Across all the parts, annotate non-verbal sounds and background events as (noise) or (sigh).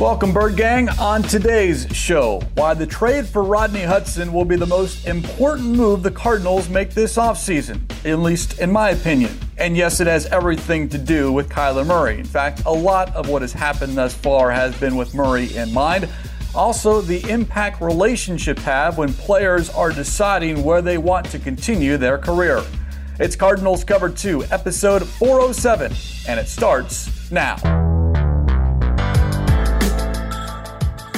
Welcome, Bird Gang. On today's show, why the trade for Rodney Hudson will be the most important move the Cardinals make this offseason, at least in my opinion. And yes, it has everything to do with Kyler Murray. In fact, a lot of what has happened thus far has been with Murray in mind. Also, the impact relationships have when players are deciding where they want to continue their career. It's Cardinals Cover 2, episode 407, and it starts now.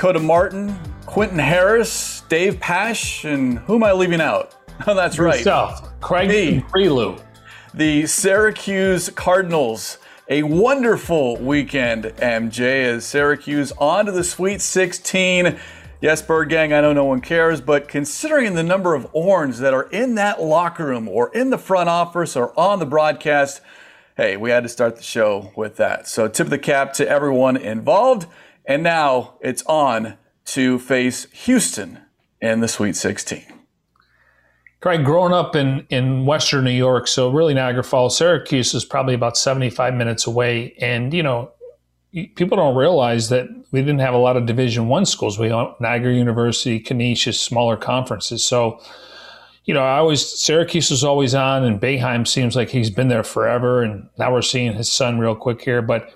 Coda Martin, Quentin Harris, Dave Pasch, and who am I leaving out? (laughs) Oh, that's right. Yourself, Craig Grialou. The Syracuse Cardinals. A wonderful weekend, MJ, as Syracuse on to the Sweet 16. Yes, Bird Gang, I know no one cares, but considering the number of orange that are in that locker room or in the front office or on the broadcast, hey, we had to start the show with that. So, tip of the cap to everyone involved. And now it's on to face Houston in the Sweet 16. Craig, growing up in, in Western New York, so really Niagara Falls, Syracuse is probably about 75 minutes away. And, you know, people don't realize that we didn't have a lot of Division One schools. We had Niagara University, Canisius, smaller conferences. So, you know, I always Syracuse was always on, and Boeheim seems like he's been there forever. And now we're seeing his son real quick here, but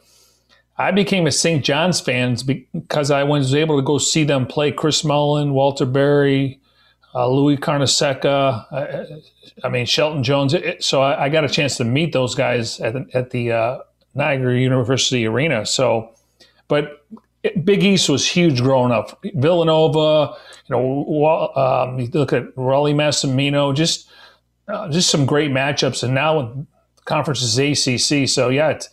I became a St. John's fan because I was able to go see them play Chris Mullin, Walter Berry, uh, Louis Carnesecca, uh, I mean, Shelton Jones. So I, I, got a chance to meet those guys at the, at the uh, Niagara University Arena. So, but Big East was huge growing up. Villanova, you know, um, you look at Rollie Massimino, just uh, just some great matchups. And now the conference is ACC. So, yeah, it's,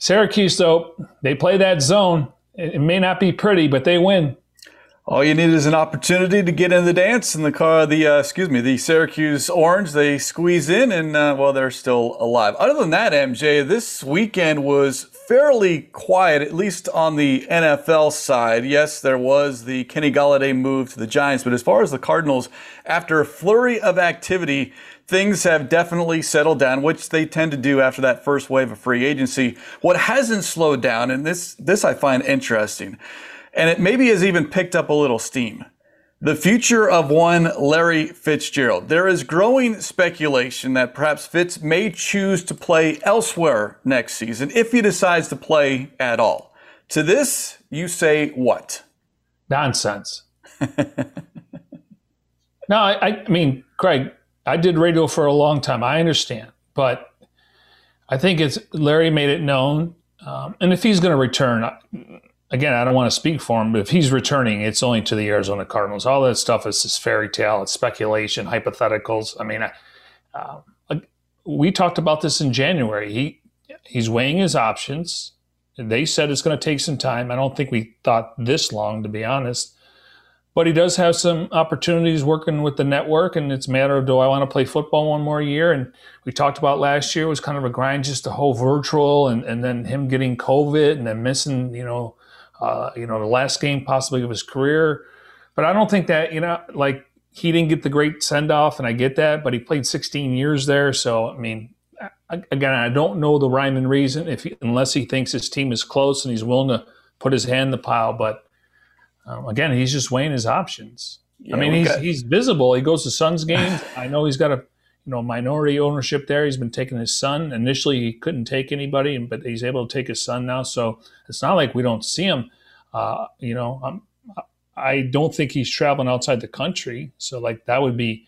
Syracuse, though, they play that zone. It may not be pretty, but they win. All you need is an opportunity to get in the dance, and the car, the uh, excuse me, the Syracuse Orange, they squeeze in, and uh, well, they're still alive. Other than that, MJ, this weekend was fairly quiet, at least on the NFL side. Yes, there was the Kenny Golladay move to the Giants, but as far as the Cardinals, after a flurry of activity, things have definitely settled down, which they tend to do after that first wave of free agency. What hasn't slowed down, and this this I find interesting, and it maybe has even picked up a little steam. The future of one Larry Fitzgerald. There is growing speculation that perhaps Fitz may choose to play elsewhere next season if he decides to play at all. To this, you say what? Nonsense. (laughs) no, I, I mean, Craig, I did radio for a long time. I understand, but I think it's Larry made it known. Um, and if he's going to return, again, I don't want to speak for him, but if he's returning, it's only to the Arizona Cardinals. All that stuff is just fairy tale, it's speculation, hypotheticals. I mean, uh, we talked about this in January. He he's weighing his options. They said it's going to take some time. I don't think we thought this long, to be honest but he does have some opportunities working with the network and it's a matter of do i want to play football one more year? And we talked about last year was kind of a grind just the whole virtual and, and then him getting covid and then missing you know uh, you know the last game possibly of his career. But i don't think that you know like he didn't get the great send off and i get that but he played 16 years there. So i mean again i don't know the rhyme and reason if unless he thinks his team is close and he's willing to put his hand in the pile but um, again, he's just weighing his options. Yeah, I mean, he's he's visible. He goes to Suns games. I know he's got a you know minority ownership there. He's been taking his son. Initially, he couldn't take anybody, but he's able to take his son now. So it's not like we don't see him. Uh, you know, I'm, I don't think he's traveling outside the country. So like that would be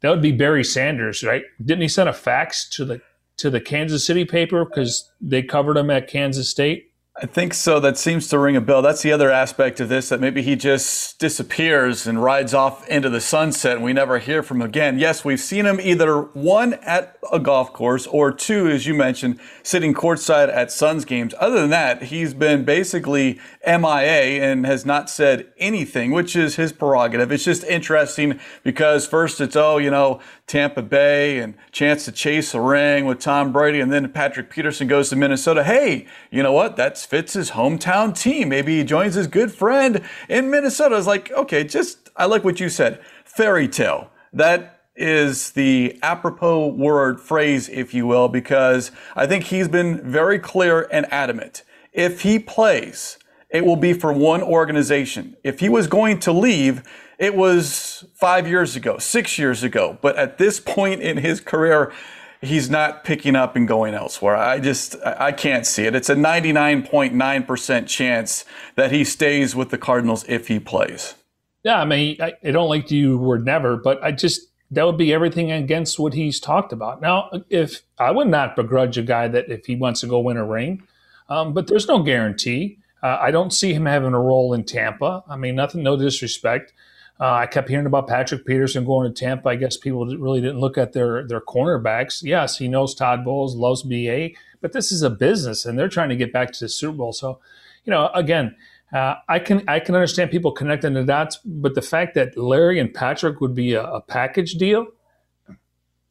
that would be Barry Sanders, right? Didn't he send a fax to the to the Kansas City paper because they covered him at Kansas State? I think so. That seems to ring a bell. That's the other aspect of this that maybe he just disappears and rides off into the sunset and we never hear from him again. Yes, we've seen him either one at a golf course or two, as you mentioned, sitting courtside at Suns games. Other than that, he's been basically MIA and has not said anything, which is his prerogative. It's just interesting because first it's, oh, you know, Tampa Bay and chance to chase a ring with Tom Brady. And then Patrick Peterson goes to Minnesota. Hey, you know what? That's fits his hometown team. Maybe he joins his good friend in Minnesota. I was like, okay, just, I like what you said. Fairy tale. That is the apropos word phrase, if you will, because I think he's been very clear and adamant. If he plays, it will be for one organization. If he was going to leave, it was five years ago, six years ago. But at this point in his career, he's not picking up and going elsewhere. I just, I can't see it. It's a 99.9% chance that he stays with the Cardinals if he plays. Yeah, I mean, I, don't like to use word never, but I just, that would be everything against what he's talked about. Now, if I would not begrudge a guy that if he wants to go win a ring, um, but there's no guarantee. Uh, I don't see him having a role in Tampa. I mean, nothing, no disrespect. Uh, I kept hearing about Patrick Peterson going to Tampa. I guess people really didn't look at their their cornerbacks. Yes, he knows Todd Bowles, loves BA, but this is a business, and they're trying to get back to the Super Bowl. So, you know, again, uh, I can I can understand people connecting the dots, but the fact that Larry and Patrick would be a, a package deal,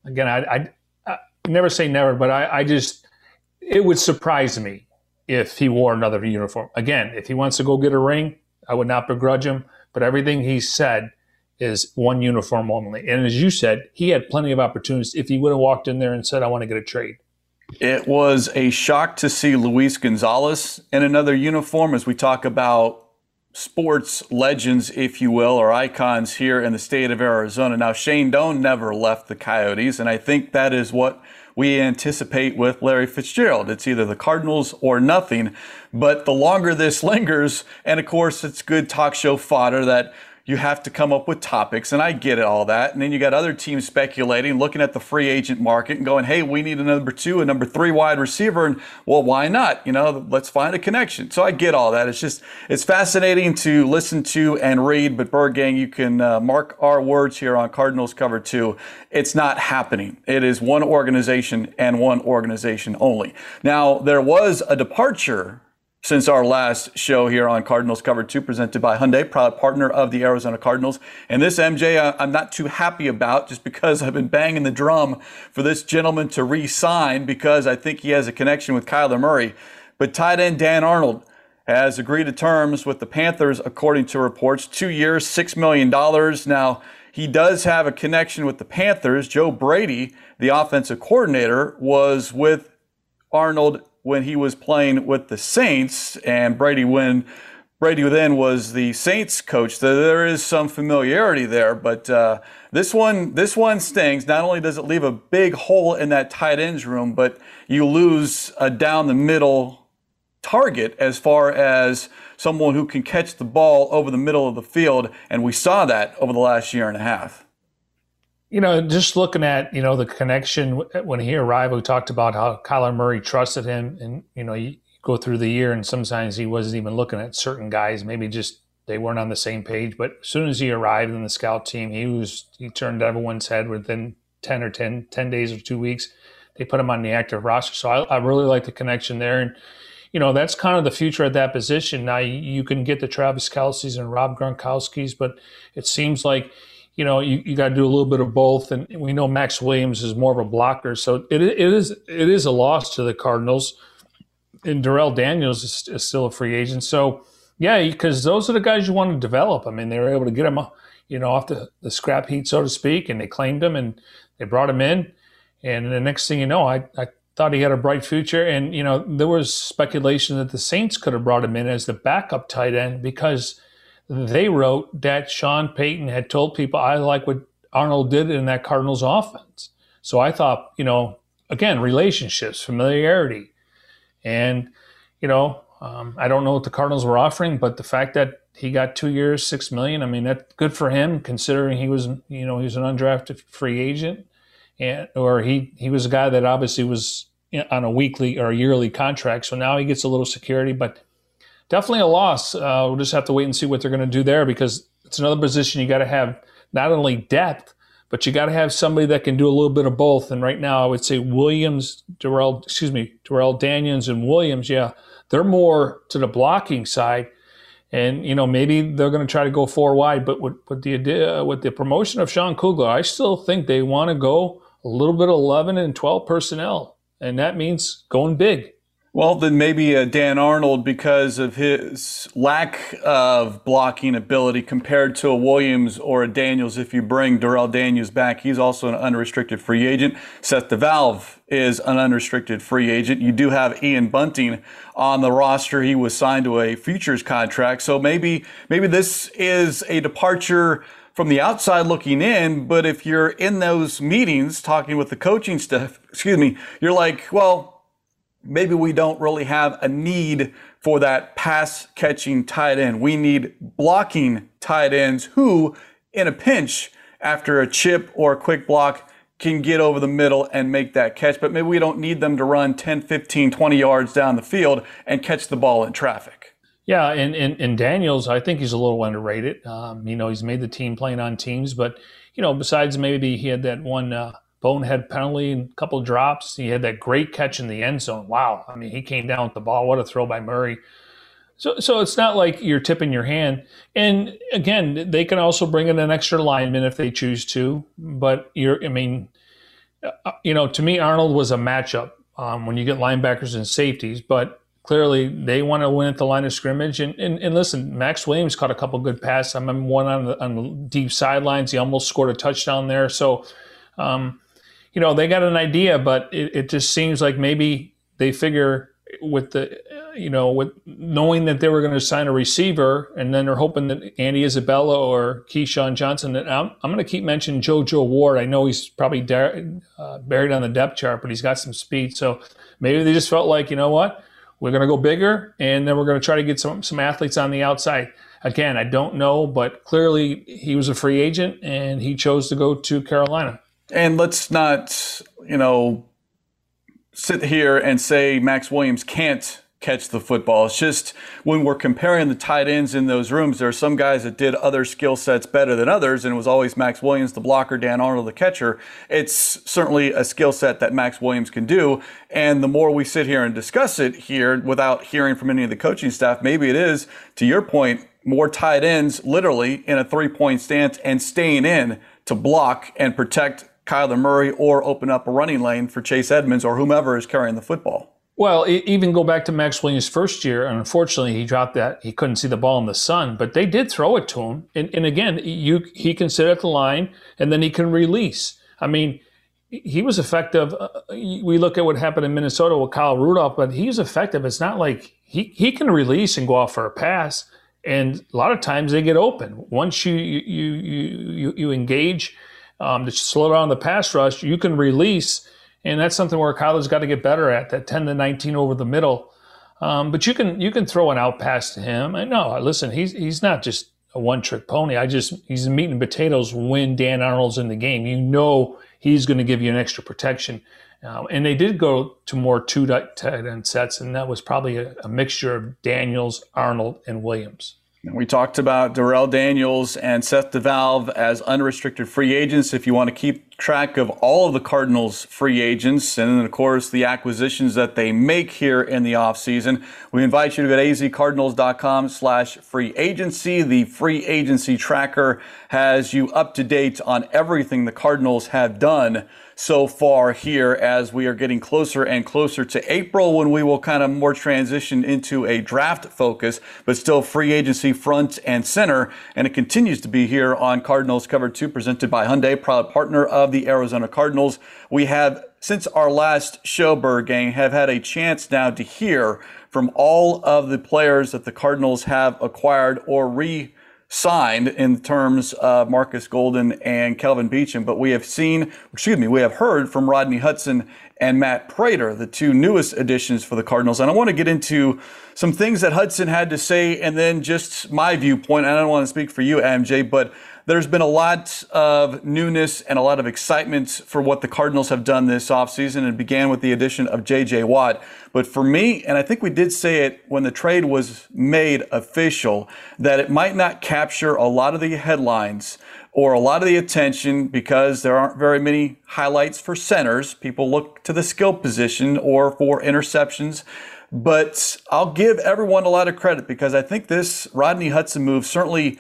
again, I, I, I, never say never, but I, I just it would surprise me if he wore another uniform. Again, if he wants to go get a ring, I would not begrudge him but everything he said is one uniform only. And as you said, he had plenty of opportunities if he would have walked in there and said, I want to get a trade. It was a shock to see Luis Gonzalez in another uniform as we talk about sports legends, if you will, or icons here in the state of Arizona. Now, Shane Doan never left the Coyotes, and I think that is what we anticipate with Larry Fitzgerald. It's either the Cardinals or nothing. But the longer this lingers, and of course, it's good talk show fodder that you have to come up with topics, and I get it, all that. And then you got other teams speculating, looking at the free agent market and going, hey, we need a number two, a number three wide receiver. And well, why not? You know, let's find a connection. So I get all that. It's just, it's fascinating to listen to and read. But Bird Gang, you can uh, mark our words here on Cardinals cover two. It's not happening. It is one organization and one organization only. Now, there was a departure since our last show here on Cardinals Cover 2, presented by Hyundai, proud partner of the Arizona Cardinals. And this MJ, uh, I'm not too happy about just because I've been banging the drum for this gentleman to re sign because I think he has a connection with Kyler Murray. But tight end Dan Arnold has agreed to terms with the Panthers, according to reports. Two years, $6 million. Now, he does have a connection with the Panthers. Joe Brady, the offensive coordinator, was with Arnold when he was playing with the Saints, and Brady when Brady then was the Saints coach. There is some familiarity there, but uh, this one this one stings. Not only does it leave a big hole in that tight ends room, but you lose a down the middle target as far as someone who can catch the ball over the middle of the field, and we saw that over the last year and a half you know, just looking at you know the connection uh, when he arrived, we talked about how Kyler Murray trusted him, and you know, you go through the year, and sometimes he wasn't even looking at certain guys, maybe just they weren't on the same page. But as soon as he arrived in the scout team, he was he turned everyone's head within ten or 10, 10 days or two weeks. They put him on the active roster, so I, I really like the connection there, and you know that's kind of the future at that position. Now you can get the Travis Kelce's and Rob Gronkowski's, but it seems like you know, you, you got to do a little bit of both. And we know Max Williams is more of a blocker. So it, it is it is a loss to the Cardinals. And Darrell Daniels is, is still a free agent. So, yeah, because those are the guys you want to develop. I mean, they were able to get him, you know, off the, the scrap heap, so to speak, and they claimed him and they brought him in. And the next thing you know, I, I thought he had a bright future. And, you know, there was speculation that the Saints could have brought him in as the backup tight end because – they wrote that Sean Payton had told people, I like what Arnold did in that Cardinals offense. So I thought, you know, again, relationships, familiarity. And, you know, um, I don't know what the Cardinals were offering, but the fact that he got two years, six million, I mean, that's good for him considering he was, you know, he was an undrafted free agent. And, or he, he was a guy that obviously was on a weekly or a yearly contract. So now he gets a little security, but definitely a loss. Uh, we'll just have to wait and see what they're going to do there because it's another position you got to have not only depth, but you got to have somebody that can do a little bit of both. And right now, I would say Williams, Darrell, excuse me, Darrell Daniels and Williams, yeah, they're more to the blocking side. And you know maybe they're going to try to go four wide, but with, with the idea, with the promotion of Sean Kugler, I still think they want to go a little bit of 11 and 12 personnel, and that means going big. Well, then maybe uh, Dan Arnold because of his lack of blocking ability compared to a Williams or a Daniels. If you bring Darrell Daniels back, he's also an unrestricted free agent. Seth DeValve is an unrestricted free agent. You do have Ian Bunting on the roster. He was signed to a futures contract. So maybe, maybe this is a departure from the outside looking in. But if you're in those meetings talking with the coaching staff, (laughs) excuse me, you're like, well, maybe we don't really have a need for that pass catching tight end. We need blocking tight ends who, in a pinch, after a chip or a quick block, can get over the middle and make that catch. But maybe we don't need them to run 10, 15, 20 yards down the field and catch the ball in traffic. Yeah, and, and, and Daniels, I think he's a little underrated. Um, you know, he's made the team playing on teams, but, you know, besides maybe he had that one. Uh, bonehead penalty and a couple drops. He had that great catch in the end zone. Wow. I mean, he came down with the ball. What a throw by Murray. So, so it's not like you're tipping your hand. And again, they can also bring in an extra lineman if they choose to. But you're, I mean, uh, you know, to me, Arnold was a matchup um, when you get linebackers and safeties. But clearly, they want to win at the line of scrimmage. And, and, and listen, Max Williams caught a couple good passes. I remember one on the, on the deep sidelines. He almost scored a touchdown there. So, um, you know, they got an idea, but it, it just seems like maybe they figure with the, you know, with knowing that they were going to sign a receiver, and then they're hoping that Andy Isabella or KeeSean Johnson. And I'm, I'm going to keep mentioning JoJo Ward. I know he's probably uh, buried on the depth chart, but he's got some speed. So maybe they just felt like, you know what, we're going to go bigger, and then we're going to try to get some some athletes on the outside. Again, I don't know, but clearly he was a free agent, and he chose to go to Carolina. And let's not, you know, sit here and say Max Williams can't catch the football. It's just when we're comparing the tight ends in those rooms, there are some guys that did other skill sets better than others, and it was always Max Williams, the blocker, Dan Arnold, the catcher. It's certainly a skill set that Max Williams can do. And the more we sit here and discuss it here without hearing from any of the coaching staff, maybe it is, to your point, more tight ends literally in a three point stance and staying in to block and protect Kyler Murray or open up a running lane for Chase Edmonds or whomever is carrying the football. Well, even go back to Max Williams' first year, and unfortunately, he dropped that. He couldn't see the ball in the sun, but they did throw it to him. And, and again, you he can sit at the line, and then he can release. I mean, he was effective. Uh, we look at what happened in Minnesota with Kyle Rudolph, but he's effective. It's not like he, he can release and go off for a pass, and a lot of times they get open. Once you you you you, you engage um, to slow down the pass rush, you can release, and that's something where Kyler's got to get better at that 10 to 19 over the middle. Um, but you can you can throw an out pass to him. And no, listen, he's he's not just a one trick pony. I just he's meat and potatoes when Dan Arnold's in the game. You know he's going to give you an extra protection. Um, and they did go to more two tight end sets, and that was probably a, a mixture of Daniels, Arnold, and Williams. We talked about Darrell Daniels and Seth DeValve as unrestricted free agents. If you want to keep track of all of the Cardinals free agents and then, of course, the acquisitions that they make here in the offseason, we invite you to go to azcardinals.com slash free agency. The free agency tracker has you up to date on everything the Cardinals have done so far here as we are getting closer and closer to April when we will kind of more transition into a draft focus, but still free agency front and center. And it continues to be here on Cardinals Cover 2 presented by Hyundai, proud partner of the Arizona Cardinals. We have, since our last show, Bird have had a chance now to hear from all of the players that the Cardinals have acquired or re signed in terms of Marcus Golden and Kelvin Beachum, but we have seen, excuse me, we have heard from Rodney Hudson and Matt Prater, the two newest additions for the Cardinals. And I want to get into some things that Hudson had to say and then just my viewpoint. I don't want to speak for you, MJ, but there's been a lot of newness and a lot of excitement for what the Cardinals have done this offseason and began with the addition of J.J. Watt. But for me, and I think we did say it when the trade was made official, that it might not capture a lot of the headlines or a lot of the attention because there aren't very many highlights for centers. People look to the skill position or for interceptions. But I'll give everyone a lot of credit because I think this Rodney Hudson move certainly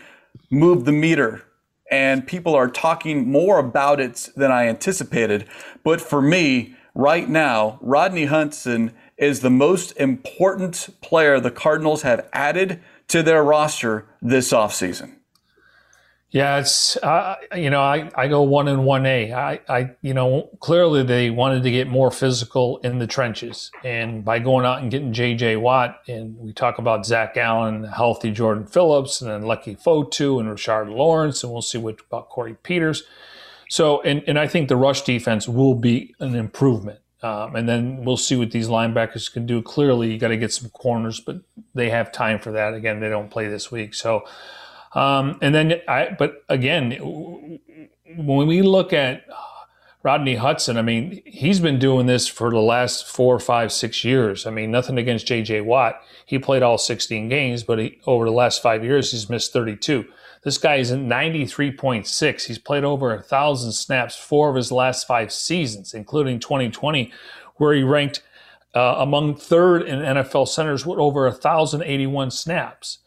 moved the meter and people are talking more about it than I anticipated. But for me, right now, Rodney Hudson is the most important player the Cardinals have added to their roster this offseason. Yeah, it's uh, you know I, I go one and one A. I, I you know clearly they wanted to get more physical in the trenches, and by going out and getting J.J. Watt, and we talk about Zach Allen, healthy Jordan Phillips, and then Leki Fotu and Rashard Lawrence, and we'll see what about Corey Peters. So, and and I think the rush defense will be an improvement, um, and then we'll see what these linebackers can do. Clearly, you got to get some corners, but they have time for that. Again, they don't play this week, so. Um, and then I, but again, when we look at Rodney Hudson, I mean, he's been doing this for the last four, five, six years. I mean, nothing against J.J. Watt. He played all 16 games, but he, over the last five years, he's missed 32. This guy is at 93.6. He's played over a thousand snaps four of his last five seasons, including 2020, where he ranked uh, among third in NFL centers with over 1,081 snaps.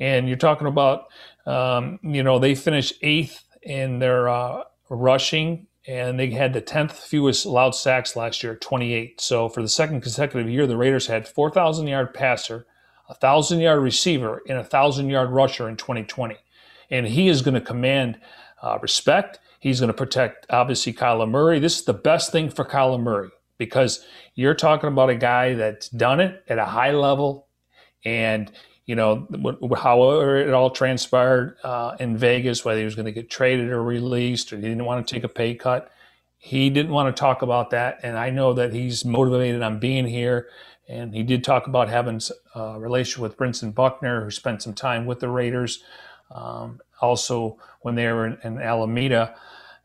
And you're talking about, um, you know, they finished eighth in their uh, rushing, and they had the 10th fewest allowed sacks last year, 28. So for the second consecutive year, the Raiders had 4,000 yard passer, a 1,000 yard receiver, and a 1,000 yard rusher in 2020. And he is going to command uh, respect. He's going to protect, obviously, Kyler Murray. This is the best thing for Kyler Murray because you're talking about a guy that's done it at a high level and you know, however it all transpired uh, in Vegas, whether he was going to get traded or released or he didn't want to take a pay cut. He didn't want to talk about that. And I know that he's motivated on being here. And he did talk about having a uh, relationship with Brentson Buckner, who spent some time with the Raiders. Um, also, when they were in, in Alameda,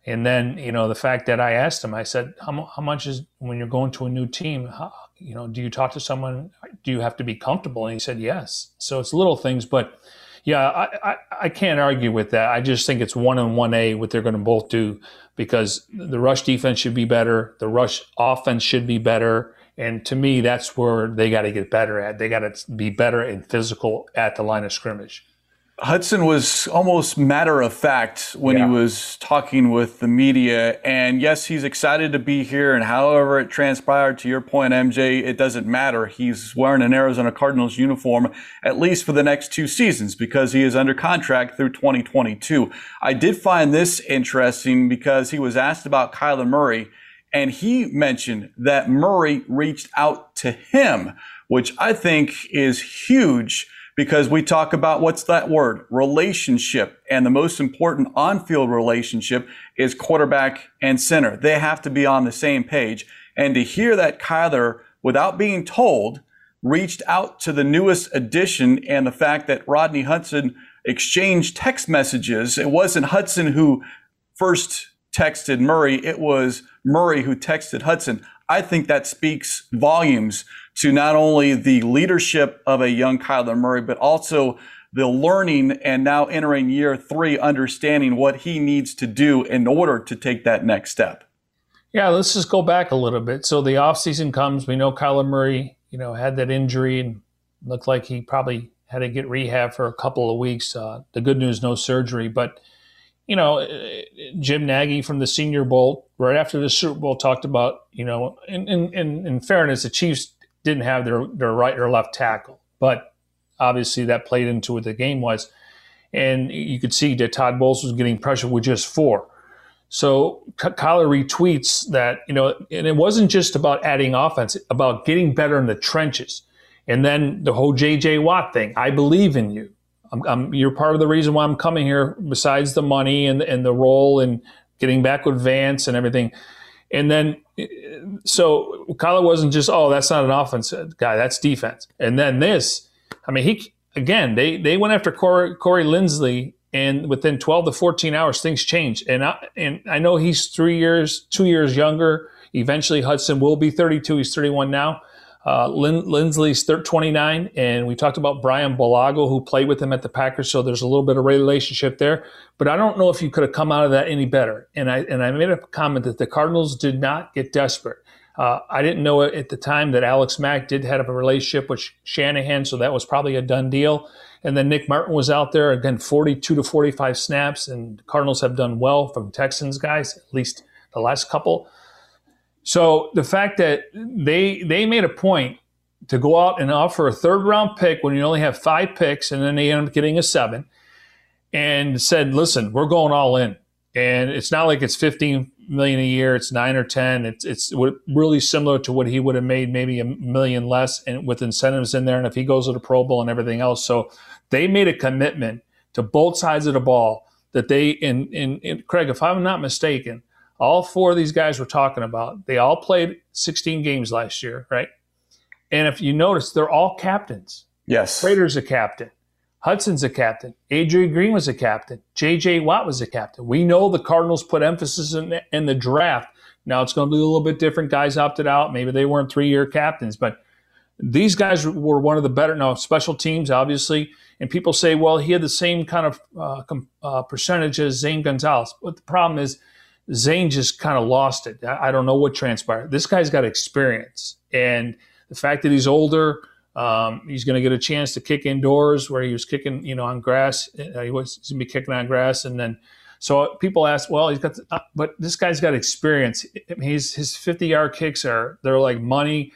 and then, you know, the fact that I asked him, I said, how, how much is when you're going to a new team, how, you know, do you talk to someone? Do you have to be comfortable? And he said, yes. So it's little things, but yeah, I, I, I can't argue with that. I just think it's one and one A what they're going to both do because the rush defense should be better. The rush offense should be better. And to me, that's where they got to get better at. They got to be better and physical at the line of scrimmage. Hudson was almost matter of fact when yeah. he was talking with the media. And yes, he's excited to be here. And however it transpired, to your point, MJ, it doesn't matter. He's wearing an Arizona Cardinals uniform, at least for the next two seasons, because he is under contract through 2022. I did find this interesting because he was asked about Kyler Murray. And he mentioned that Murray reached out to him, which I think is huge because we talk about what's that word? Relationship. And the most important on field relationship is quarterback and center. They have to be on the same page. And to hear that Kyler, without being told, reached out to the newest addition and the fact that Rodney Hudson exchanged text messages, it wasn't Hudson who first texted Murray, it was Murray who texted Hudson. I think that speaks volumes to not only the leadership of a young Kyler Murray, but also the learning and now entering year three, understanding what he needs to do in order to take that next step. Yeah, let's just go back a little bit. So the offseason comes. We know Kyler Murray, you know, had that injury and looked like he probably had to get rehab for a couple of weeks. Uh, the good news, no surgery. But, you know, Jim Nagy from the Senior Bowl, right after the Super Bowl, talked about, you know, in, in, in fairness, the Chiefs didn't have their, their right or left tackle. But obviously that played into what the game was. And you could see that Todd Bowles was getting pressure with just four. So Kyler retweets that, you know, and it wasn't just about adding offense, about getting better in the trenches. And then the whole JJ Watt thing. I believe in you. I'm, I'm, you're part of the reason why I'm coming here, besides the money and, and the role and getting back with Vance and everything. And then, eh, so Kyler wasn't just, oh, that's not an offense eh, guy, that's defense. And then this, I mean, he again, they they went after Corey, Corey Linsley and within 12 to 14 hours, things changed. And I, and I know he's three years, two years younger. Eventually, Hudson will be 32. He's 31 now. Uh, Lin- Linsley's 29, and we talked about Brian Bulaga, who played with him at the Packers. So there's a little bit of relationship there. But I don't know if you could have come out of that any better. And I and I made a comment that the Cardinals did not get desperate. Uh, I didn't know at the time that Alex Mack did have a relationship with Shanahan, so that was probably a done deal. And then Nick Martin was out there again, 42 to 45 snaps, and Cardinals have done well from Texans guys, at least the last couple. So the fact that they they made a point to go out and offer a third round pick when you only have five picks, and then they end up getting a seven, and said, "Listen, we're going all in." And it's not like it's 15 million a year; it's nine or ten. It's it's really similar to what he would have made, maybe a million less, and with incentives in there. And if he goes to the Pro Bowl and everything else, so they made a commitment to both sides of the ball that they and, in, in Craig, if I'm not mistaken all four of these guys we're talking about, they all played 16 games last year, right? And if you notice, they're all captains. Yes. Prater's a captain. Hudson's a captain. Adrian Green was a captain. J.J. Watt was a captain. We know the Cardinals put emphasis in the, in the draft. Now it's going to be a little bit different. Guys opted out. Maybe they weren't three-year captains, but these guys were one of the better. Now special teams, obviously, and people say, well, he had the same kind of uh, uh, percentage as Zane Gonzalez. But the problem is Zane just kind of lost it. I don't know what transpired. This guy's got experience, and the fact that he's older, um, he's going to get a chance to kick indoors where he was kicking, you know, on grass. Uh, he was going to be kicking on grass, and then so people ask, well, he's got, the, uh, but this guy's got experience. I mean, he's, his 50 yard kicks are they're like money.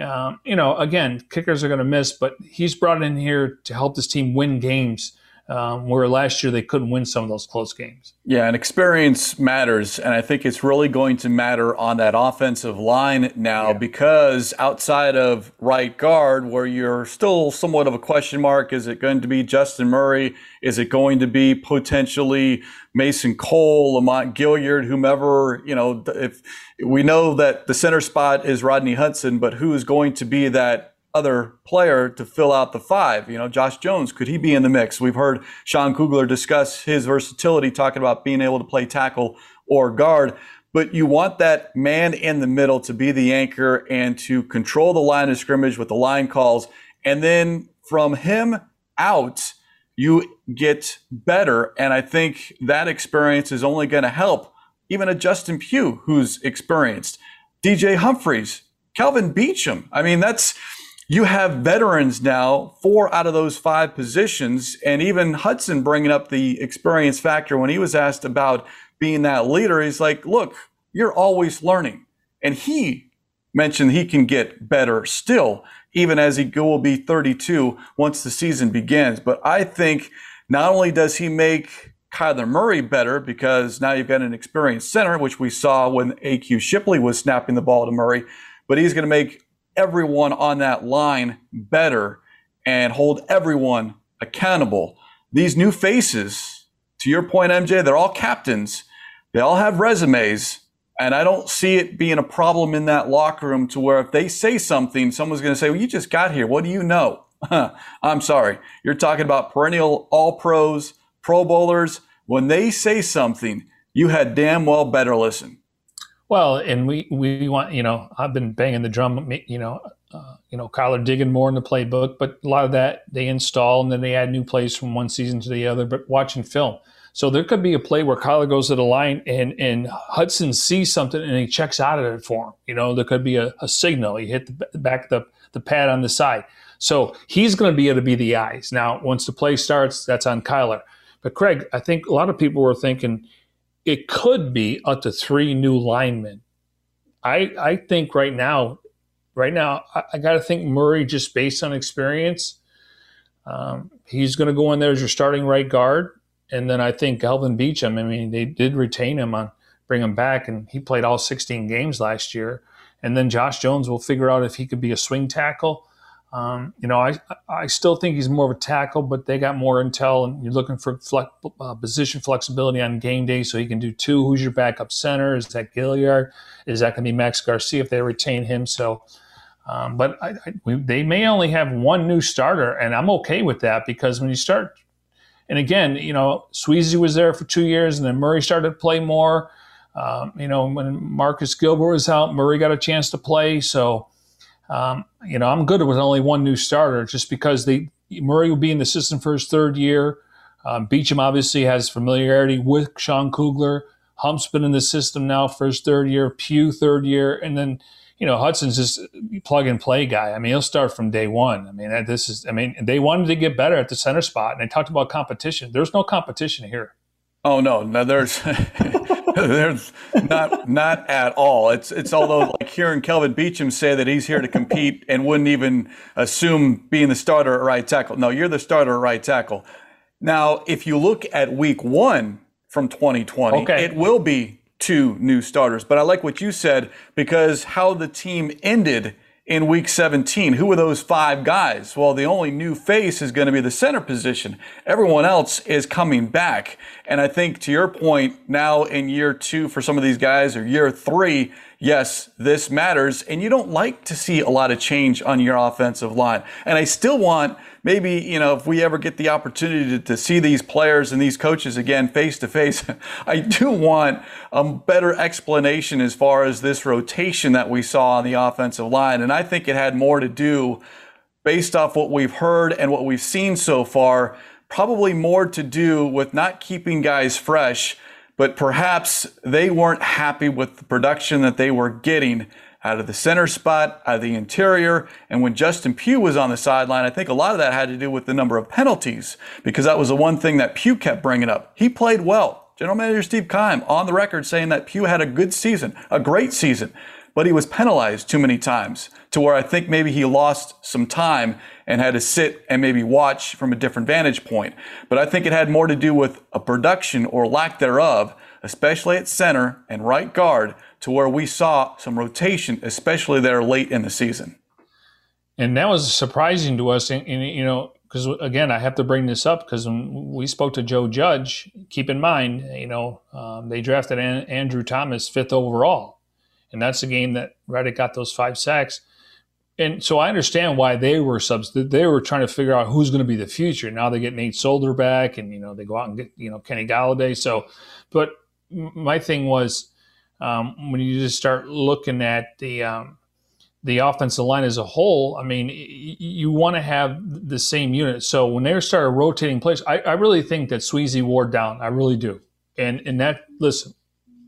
Um, you know, again, kickers are going to miss, but he's brought in here to help this team win games um, where last year they couldn't win some of those close games. Yeah, and experience matters. And I think it's really going to matter on that offensive line now yeah. because outside of right guard, where you're still somewhat of a question mark, is it going to be Justin Murray? Is it going to be potentially Mason Cole, Lamont Gaillard, whomever? You know, if we know that the center spot is Rodney Hudson, but who is going to be that other player to fill out the five. You know, Josh Jones, could he be in the mix? We've heard Sean Kugler discuss his versatility, talking about being able to play tackle or guard. But you want that man in the middle to be the anchor and to control the line of scrimmage with the line calls. And then from him out, you get better. And I think that experience is only going to help even a Justin Pugh who's experienced. DJ Humphries, Kelvin Beachum. I mean, that's you have veterans now, four out of those five positions, and even Hudson bringing up the experience factor when he was asked about being that leader. He's like, look, you're always learning. And he mentioned he can get better still, even as he will be 32 once the season begins. But I think not only does he make Kyler Murray better because now you've got an experienced center, which we saw when AQ Shipley was snapping the ball to Murray, but he's going to make everyone on that line better and hold everyone accountable. These new faces, to your point, MJ, they're all captains. They all have resumes. And I don't see it being a problem in that locker room to where if they say something, someone's going to say, Well, you just got here. What do you know? (laughs) I'm sorry. You're talking about perennial all pros, pro bowlers. When they say something, you had damn well better listen. Well, and we, we want, you know, I've been banging the drum, you know, uh, you know, Kyler digging more in the playbook, but a lot of that they install and then they add new plays from one season to the other, but watching film. So there could be a play where Kyler goes to the line and, and Hudson sees something and he checks out of it for him. You know, there could be a, a signal. He hit the back the, the pad on the side. So he's going to be able to be the eyes. Now, once the play starts, that's on Kyler. But Craig, I think a lot of people were thinking, it could be up to three new linemen. I I think right now, right now, I, I got to think Murray just based on experience. Um, he's going to go in there as your starting right guard, and then I think Kelvin Beachum. I mean, they did retain him on bring him back, and he played all 16 games last year. And then Josh Jones will figure out if he could be a swing tackle. Um, you know, I I still think he's more of a tackle, but they got more intel, and you're looking for flex, uh, position flexibility on game day, so he can do two. Who's your backup center? Is that Gaillard? Is that going to be Max Garcia if they retain him? So, um, but I, I, we, they may only have one new starter, and I'm okay with that because when you start And again, you know, Sweezy was there for two years, and then Murray started to play more. Um, you know, when Marcus Gilbert was out, Murray got a chance to play. So, um, you know, I'm good with only one new starter, just because they Murray will be in the system for his third year. Um, Beachum obviously has familiarity with Sean Kugler. Hump's been in the system now for his third year. Pugh third year, and then you know, Hudson's just plug and play guy. I mean, he'll start from day one. I mean, this is, I mean, they wanted to get better at the center spot and they talked about competition. There's no competition here. Oh no, no, there's, (laughs) (laughs) (laughs) there's not, not at all. It's, it's although like hearing Kelvin Beachum say that he's here to compete and wouldn't even assume being the starter at right tackle. No, you're the starter at right tackle. Now, if you look at week one from 2020, okay. it will be two new starters. But I like what you said because how the team ended in week 17. Who are those five guys? Well, the only new face is going to be the center position. Everyone else is coming back. And I think to your point, now in year two for some of these guys or year three, yes, this matters. And you don't like to see a lot of change on your offensive line. And I still want maybe, you know, if we ever get the opportunity to, to see these players and these coaches again face to face, (laughs) I do want a better explanation as far as this rotation that we saw on the offensive line. And I think it had more to do based off what we've heard and what we've seen so far, probably more to do with not keeping guys fresh, but perhaps they weren't happy with the production that they were getting out of the center spot, out of the interior. And when Justin Pugh was on the sideline, I think a lot of that had to do with the number of penalties because that was the one thing that Pugh kept bringing up. He played well. General Manager Steve Keim on the record saying that Pugh had a good season, a great season, but he was penalized too many times to where I think maybe he lost some time and had to sit and maybe watch from a different vantage point. But I think it had more to do with a production or lack thereof, especially at center and right guard, to where we saw some rotation, especially there late in the season. And that was surprising to us. And, and you know, because again, I have to bring this up because we spoke to Joe Judge, keep in mind, you know, um, they drafted An- Andrew Thomas fifth overall. And that's the game that Reddick got those five sacks. And so I understand why they were subs. They were trying to figure out who's going to be the future. Now they get Nate Solder back, and you know they go out and get you know Kenny Golladay. So, but my thing was um, when you just start looking at the um, the offensive line as a whole, I mean, you want to have the same unit. So when they started rotating players, I, I, really think that Sweezy wore down. I really do. And and that listen,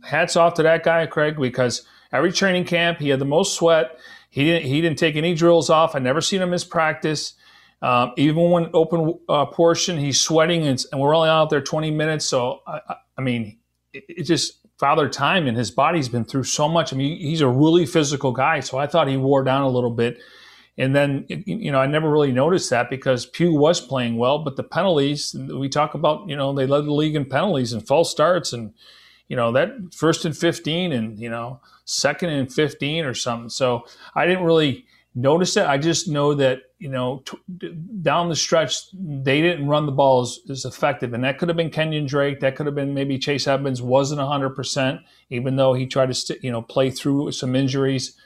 hats off to that guy, Craig, because every training camp he had the most sweat. He didn't he didn't take any drills off. I never seen him miss practice. Um, even when open uh, portion, he's sweating, and, and, we're only out there 20 minutes. So I, I mean, it, it just Father Time and his body's been through so much. I mean, he's a really physical guy, so I thought he wore down a little bit. And then, you know, I never really noticed that because Pugh was playing well, but the penalties, we talk about, you know, they led the league in penalties and false starts and, you know, that first and 15 and, you know, second and 15 or something. So I didn't really notice it. I just know that you know t- down the stretch they didn't run the ball as, as, effective, and that could have been Kenyon Drake. That could have been maybe Chase Edmonds wasn't hundred percent, even though he tried to st- you know play through some injuries.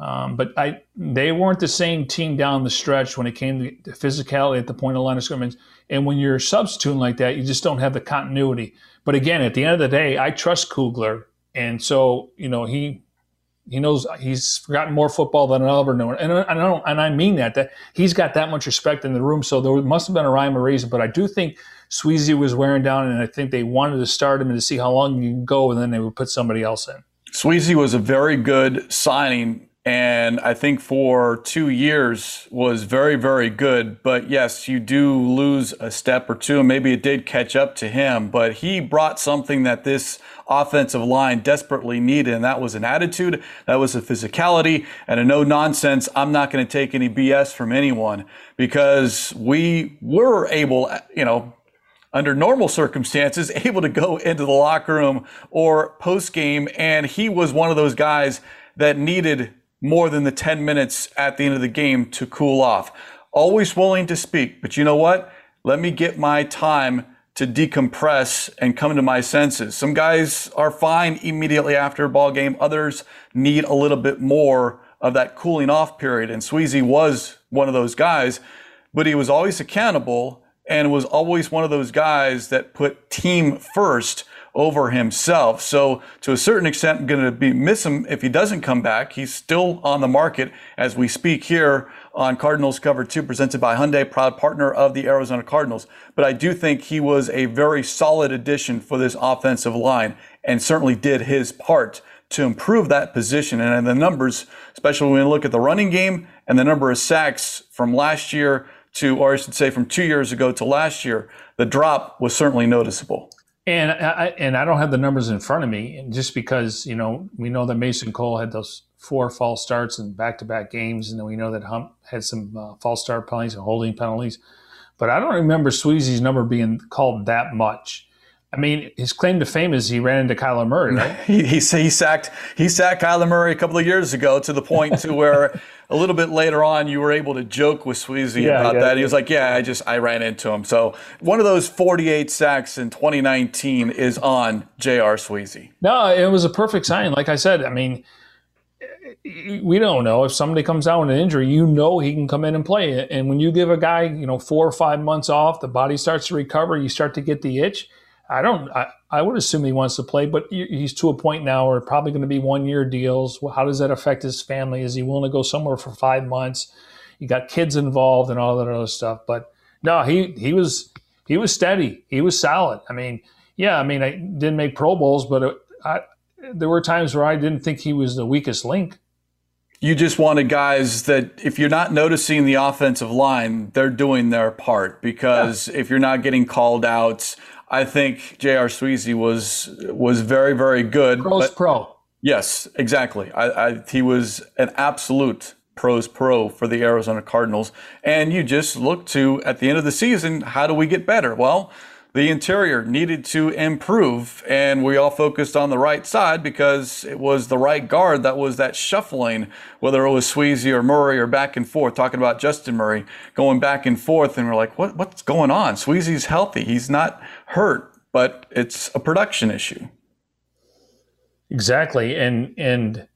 Um, but I they weren't the same team down the stretch when it came to physicality at the point of line of scrimmage. And when you're substituting like that, you just don't have the continuity. But again, at the end of the day, I trust Kugler, and so you know he he knows he's forgotten more football than I'll ever know, and I don't, and I mean that that he's got that much respect in the room. So there must have been a rhyme or reason, but I do think Sweezy was wearing down, and I think they wanted to start him and to see how long he can go, and then they would put somebody else in. Sweezy was a very good signing and I think for two years was very, very good. But yes, you do lose a step or two, maybe it did catch up to him. But he brought something that this offensive line desperately needed, and that was an attitude, that was a physicality, and a no nonsense. I'm not going to take any BS from anyone because we were able, you know, under normal circumstances, (laughs) able to go into the locker room or post game, and he was one of those guys that needed more than the 10 minutes at the end of the game to cool off. Always willing to speak, but you know what? Let me get my time to decompress and come to my senses. Some guys are fine immediately after a ball game. Others need a little bit more of that cooling off period. And Sweezy was one of those guys, but he was always accountable and was always one of those guys that put team first over himself. So to a certain extent, I'm going to be miss him if he doesn't come back. He's still on the market as we speak here on Cardinals Cover 2 presented by Hyundai, proud partner of the Arizona Cardinals. But I do think he was a very solid addition for this offensive line and certainly did his part to improve that position. And the numbers, especially when we look at the running game and the number of sacks from last year to, or I should say from two years ago to last year, the drop was certainly noticeable. And I, and I don't have the numbers in front of me, and just because you know we know that Mason Cole had those four false starts in back-to-back games, and then we know that Hump had some uh, false start penalties and holding penalties. But I don't remember Sweezy's number being called that much. I mean, his claim to fame is he ran into Kyler Murray, right? (laughs) he, he, he sacked he sacked Kyler Murray a couple of years ago to the point to where (laughs) a little bit later on you were able to joke with Sweezy yeah, about yeah, that. He was like, "Yeah, I just I ran into him." So one of those 48 sacks in 2019 is on J.R. Sweezy. No, it was a perfect sign. Like I said, I mean, we don't know if somebody comes down with an injury. You know he can come in and play. And when you give a guy, you know, four or five months off, the body starts to recover. You start to get the itch I don't. I, I would assume he wants to play, but he's to a point now where probably going to be one year deals. How does that affect his family? Is he willing to go somewhere for five months? You got kids involved and all that other stuff. But no, he he was he was steady. He was solid. I mean, yeah. I mean, I didn't make Pro Bowls, but it, I, there were times where I didn't think he was the weakest link. You just wanted guys that, if you're not noticing the offensive line, they're doing their part because yeah. if you're not getting called out I think J.R. Sweezy was was very very good. Pros pro. Yes, exactly. I, I, he was an absolute pros pro for the Arizona Cardinals. And you just look to at the end of the season, how do we get better? Well, the interior needed to improve, and we all focused on the right side because it was the right guard that was that shuffling, whether it was Sweezy or Murray or back and forth, talking about Justin Murray going back and forth, and we're like, what, what's going on? Sweezy's healthy. He's not hurt, but it's a production issue. Exactly. And, and,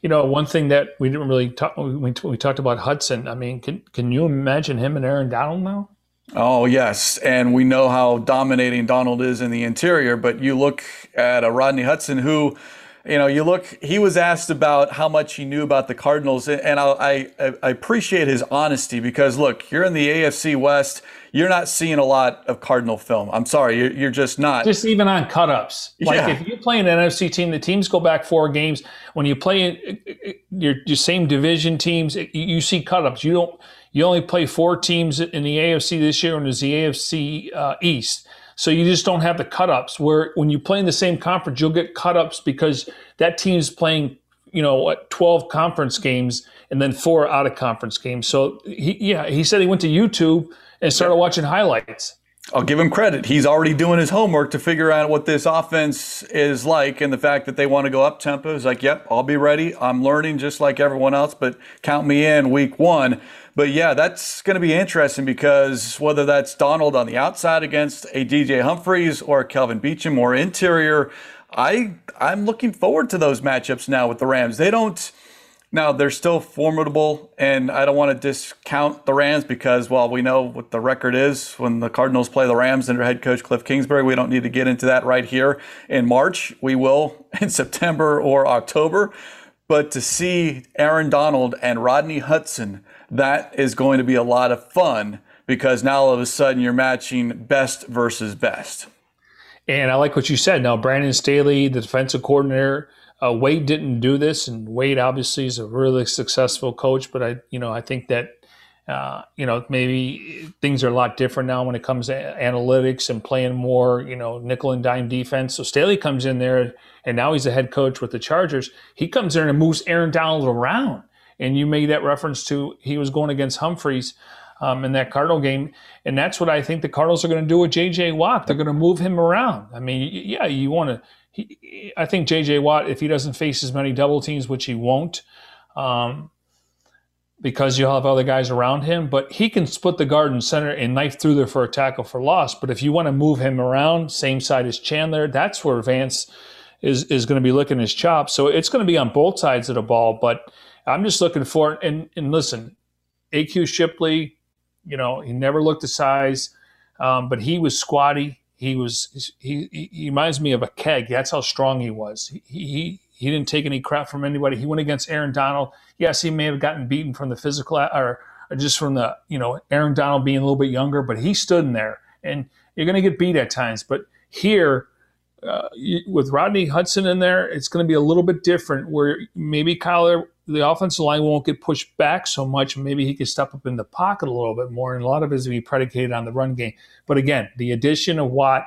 you know, one thing that we didn't really talk, we, we talked about Hudson. I mean, can, can you imagine him and Aaron Donald now? Oh, yes. And we know how dominating Donald is in the interior, but you look at a Rodney Hudson who, you know, you look, he was asked about how much he knew about the Cardinals, and I, I, I appreciate his honesty because, look, you're in the AFC West you're not seeing a lot of Cardinal film. I'm sorry, you're, you're just not. Just even on cut ups. Like yeah. if you play an NFC team, the teams go back four games. When you play uh, uh, uh, your, your same division teams, you see cut ups. You don't you only play four teams in the AFC this year, and it's the AFC uh, East. So you just don't have the cut ups. Where when you play in the same conference, you'll get cut ups because that team's playing, you know, what, 12 conference games and then four out of conference games. So he, yeah, he said he went to YouTube and started yeah. watching highlights. I'll give him credit. He's already doing his homework to figure out what this offense is like and the fact that they want to go up tempo. He's like, yep, I'll be ready. I'm learning just like everyone else, but count me in week one. But yeah, that's going to be interesting because whether that's Donald on the outside against a DJ Humphries or Kelvin Beachum or interior, I I'm looking forward to those matchups now with the Rams. They don't now they're still formidable, and I don't want to discount the Rams because, well, we know what the record is when the Cardinals play the Rams under head coach Kliff Kingsbury. We don't need to get into that right here in March. We will (laughs) in September or October. But to see Aaron Donald and Rodney Hudson that is going to be a lot of fun because now all of a sudden you're matching best versus best. And I like what you said. Now, Brandon Staley, the defensive coordinator, uh, Wade didn't do this, and Wade obviously is a really successful coach. But I, you know, I think that uh, you know maybe things are a lot different now when it comes to analytics and playing more, you know, nickel and dime defense. So Staley comes in there, and now he's a head coach with the Chargers. He comes in and moves Aaron Donald around and you made that reference to he was going against Humphries um, in that Cardinal game, and that's what I think the Cardinals are going to do with J.J. Watt. They're going to move him around. I mean, yeah, you want to. I think J.J. Watt, if he doesn't face as many double teams, which he won't, um, because you'll have other guys around him, but he can split the guard and center and knife through there for a tackle for loss. But if you want to move him around, same side as Chandler, that's where Vance is is going to be licking his chops. So it's going to be on both sides of the ball, but I'm just looking for and and listen, AQ Shipley, you know, he never looked the size. um, but he was squatty. He was he, he reminds me of a keg. That's how strong he was. He, he he didn't take any crap from anybody. He went against Aaron Donald. Yes, he may have gotten beaten from the physical or, or just from the you know Aaron Donald being a little bit younger, but he stood in there, and you're going to get beat at times. But here, uh, with Rodney Hudson in there, it's going to be a little bit different. Where maybe Kyler, the offensive line won't get pushed back so much. Maybe he can step up in the pocket a little bit more, and a lot of it is be predicated on the run game. But again, the addition of Watt,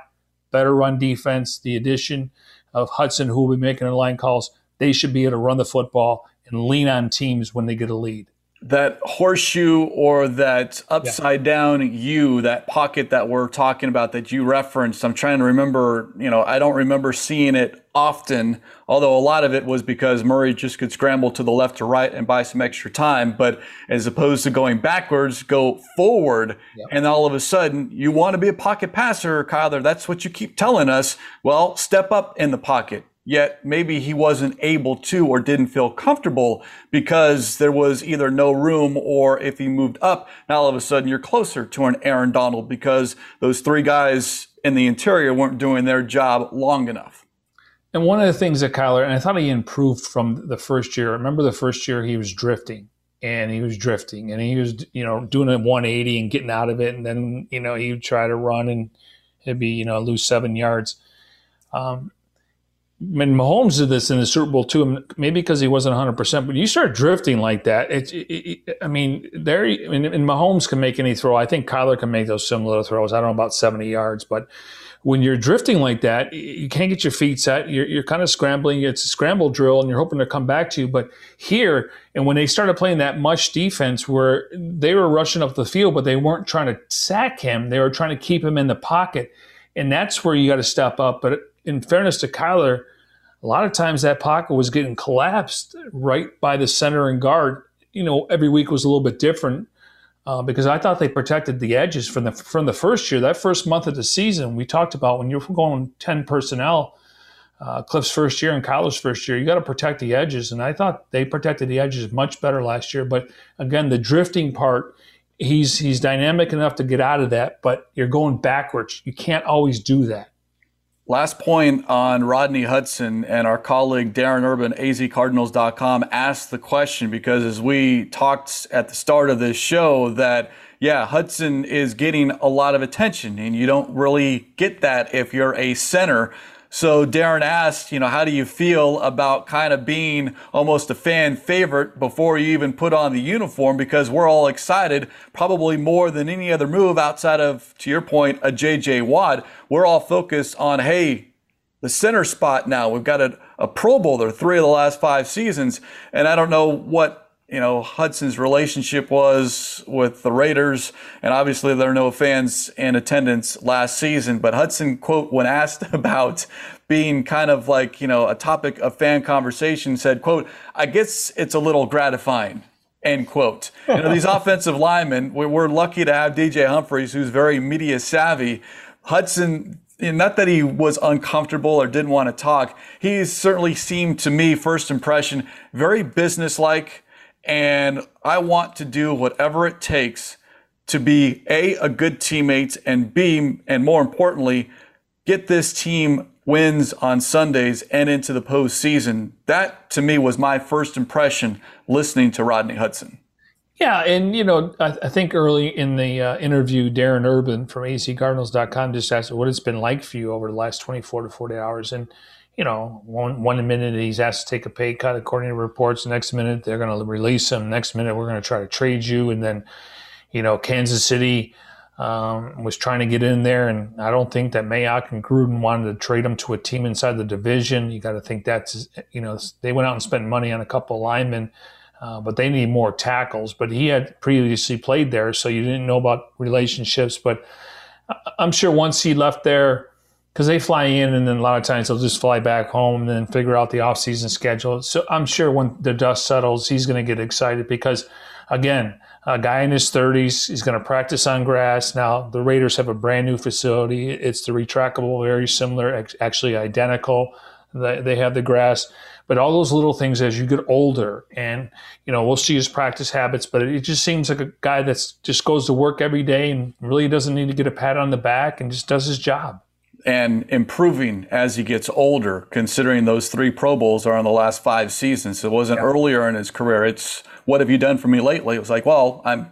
better run defense, the addition of Hudson, who will be making the line calls, they should be able to run the football and lean on teams when they get a lead that horseshoe or that upside yeah. down U, that pocket that we're talking about that you referenced, I'm trying to remember, you know, I don't remember seeing it often, although a lot of it was because Murray just could scramble to the left or right and buy some extra time. But as opposed to going backwards, go forward. Yeah. And all of a sudden, you want to be a pocket passer, Kyler. That's what you keep telling us. Well, step up in the pocket yet maybe he wasn't able to or didn't feel comfortable because there was either no room or if he moved up, now all of a sudden you're closer to an Aaron Donald because those three guys in the interior weren't doing their job long enough. And one of the things that Kyler, and I thought he improved from the first year. Remember the first year he was drifting and he was drifting and he was, you know, doing a 180 and getting out of it. And then, you know, he would try to run and it'd be, you know, lose seven yards. Um, and Mahomes did this in the Super Bowl too, maybe because he wasn't 100. percent But you start drifting like that, it, it, it, I mean, there. Mean, and Mahomes can make any throw. I think Kyler can make those similar throws. I don't know about 70 yards, but when you're drifting like that, you can't get your feet set. You're, you're kind of scrambling. It's a scramble drill, and you're hoping to come back to you. But here, and when they started playing that much defense, where they were rushing up the field, but they weren't trying to sack him, they were trying to keep him in the pocket, and that's where you got to step up. But in fairness to Kyler a lot of times that pocket was getting collapsed right by the center and guard. You know, every week was a little bit different uh, because I thought they protected the edges from the from the first year. That first month of the season, we talked about when you're going ten personnel. Uh, Kliff's first year and Kyler's first year, you got to protect the edges, and I thought they protected the edges much better last year. But again, the drifting part, he's he's dynamic enough to get out of that, but you're going backwards. You can't always do that. Last point on Rodney Hudson and our colleague Darren Urban, azcardinals.com, asked the question because as we talked at the start of this show, that yeah, Hudson is getting a lot of attention, and you don't really get that if you're a center. So Darren asked, you know, how do you feel about kind of being almost a fan favorite before you even put on the uniform? Because we're all excited, probably more than any other move outside of, to your point, a JJ Watt. We're all focused on, hey, the center spot now. We've got a, a Pro Bowler three of the last five seasons. And I don't know what you know, Hudson's relationship was with the Raiders. And obviously, there are no fans in attendance last season. But Hudson, quote, when asked (laughs) about being kind of like, you know, a topic of fan conversation, said, quote, I guess it's a little gratifying. End quote. You know, these (laughs) offensive linemen, we're lucky to have DJ Humphries, who's very media savvy. Hudson not that he was uncomfortable or didn't want to talk. He certainly seemed to me, first impression, very businesslike, and I want to do whatever it takes to be A, a good teammate, and B, and more importantly, get this team wins on Sundays and into the postseason. That to me was my first impression listening to Rodney Hudson. Yeah, and you know, I, I think early in the uh, interview, Darren Urban from azcardinals.com just asked what it's been like for you over the last 24 to 40 hours. And you know, one one minute he's asked to take a pay cut according to reports. Next minute they're going to release him. Next minute we're going to try to trade you. And then, you know, Kansas City um, was trying to get in there, and I don't think that Mayock and Gruden wanted to trade him to a team inside the division. You got to think that's you know they went out and spent money on a couple of linemen. Uh, but they need more tackles. But he had previously played there, so you didn't know about relationships. But I'm sure once he left there, because they fly in and then a lot of times they'll just fly back home and then figure out the off-season schedule. So I'm sure when the dust settles, he's going to get excited because, again, a guy in his 30s, he's going to practice on grass. Now the Raiders have a brand new facility. It's the retractable, very similar, actually identical. They have the grass, But all those little things as you get older, and you know, we'll see his practice habits. But it just seems like a guy that's just goes to work every day and really doesn't need to get a pat on the back and just does his job and improving as he gets older, considering those three Pro Bowls are in the last five seasons. It wasn't yeah. earlier in his career. It's what have you done for me lately? It was like, well, I'm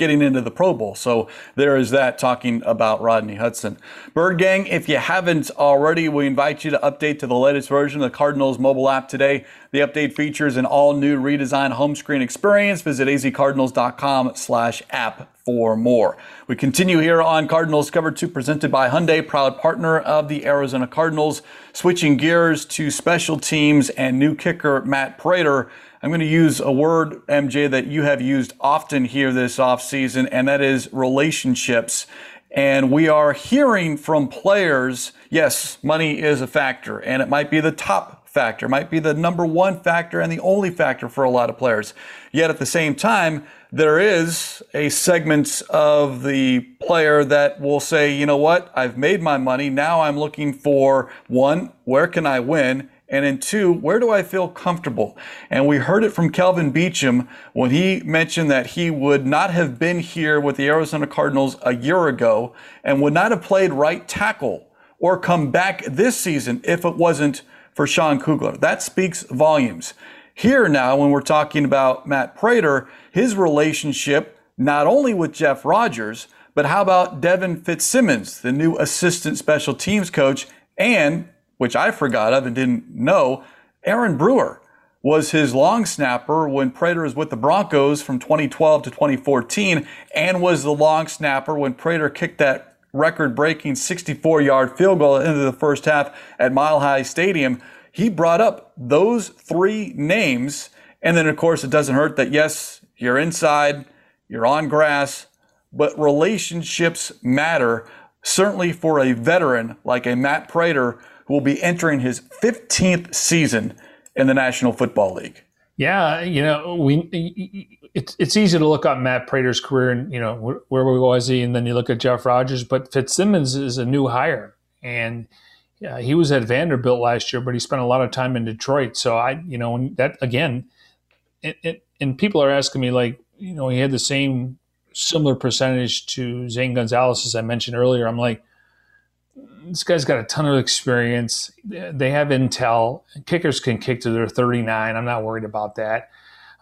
getting into the Pro Bowl. So there is that talking about Rodney Hudson. Bird Gang, if you haven't already, we invite you to update to the latest version of the Cardinals mobile app today. The update features an all new redesigned home screen experience. Visit azcardinals.com slash app for more. We continue here on Cardinals Cover 2 presented by Hyundai, proud partner of the Arizona Cardinals. Switching gears to special teams and new kicker Matt Prater I'm going to use a word, MJ, that you have used often here this offseason, and that is relationships. And we are hearing from players, yes, money is a factor, and it might be the top factor, might be the number one factor and the only factor for a lot of players. Yet at the same time, there is a segment of the player that will say, you know what, I've made my money. Now I'm looking for one, where can I win? And in two, where do I feel comfortable? And we heard it from Kelvin Beachum when he mentioned that he would not have been here with the Arizona Cardinals a year ago and would not have played right tackle or come back this season if it wasn't for Sean Kugler. That speaks volumes. Here now, when we're talking about Matt Prater, his relationship not only with Jeff Rodgers, but how about Devin Fitzsimmons, the new assistant special teams coach, and which I forgot of and didn't know, Aaron Brewer was his long snapper when Prater was with the Broncos from 2012 to 2014 and was the long snapper when Prater kicked that record breaking 64 yard field goal into the first half at Mile High Stadium. He brought up those three names. And then, of course, it doesn't hurt that, yes, you're inside, you're on grass, but relationships matter, certainly for a veteran like a Matt Prater will be entering his 15th season in the National Football League. Yeah, you know, we it's it's easy to look at Matt Prater's career and you know where, where was he, and then you look at Jeff Rodgers, but Fitzsimmons is a new hire, and yeah, he was at Vanderbilt last year, but he spent a lot of time in Detroit. So I, you know, that again, it, it, and people are asking me like, you know, he had the same similar percentage to Zane Gonzalez as I mentioned earlier. I'm like, this guy's got a ton of experience. They have intel. Kickers can kick to their 39. I'm not worried about that.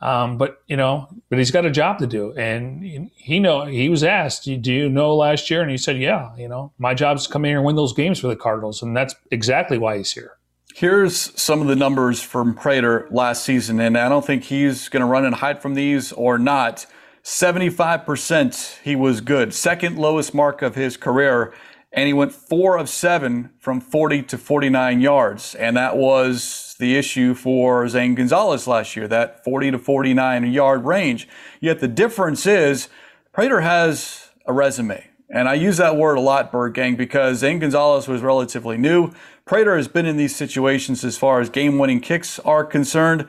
Um, but you know, but he's got a job to do, and he know he was asked, "Do you know last year?" And he said, "Yeah, you know, my job is to come in here and win those games for the Cardinals, and that's exactly why he's here." Here's some of the numbers from Prater last season, and I don't think he's going to run and hide from these or not. 75% he was good, second lowest mark of his career and he went four of seven from 40 to 49 yards. And that was the issue for Zane Gonzalez last year, that 40 to 49 yard range. Yet the difference is Prater has a resume. And I use that word a lot, Bird Gang, because Zane Gonzalez was relatively new. Prater has been in these situations as far as game winning kicks are concerned.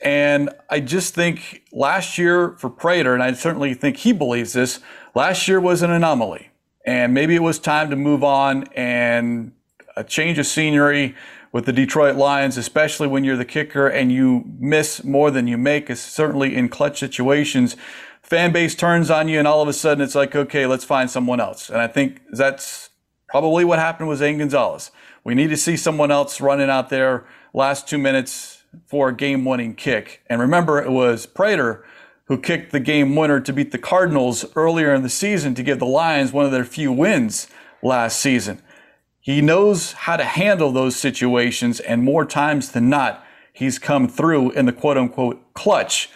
And I just think last year for Prater, and I certainly think he believes this, last year was an anomaly and maybe it was time to move on and a change of scenery with the Detroit Lions, especially when you're the kicker and you miss more than you make, is certainly in clutch situations. Fan base turns on you, and all of a sudden it's like, okay, let's find someone else. And I think that's probably what happened with Zane Gonzalez. We need to see someone else running out there last two minutes for a game winning kick. And remember, it was Prater who kicked the game winner to beat the Cardinals earlier in the season to give the Lions one of their few wins last season. He knows how to handle those situations, and more times than not, he's come through in the quote unquote clutch.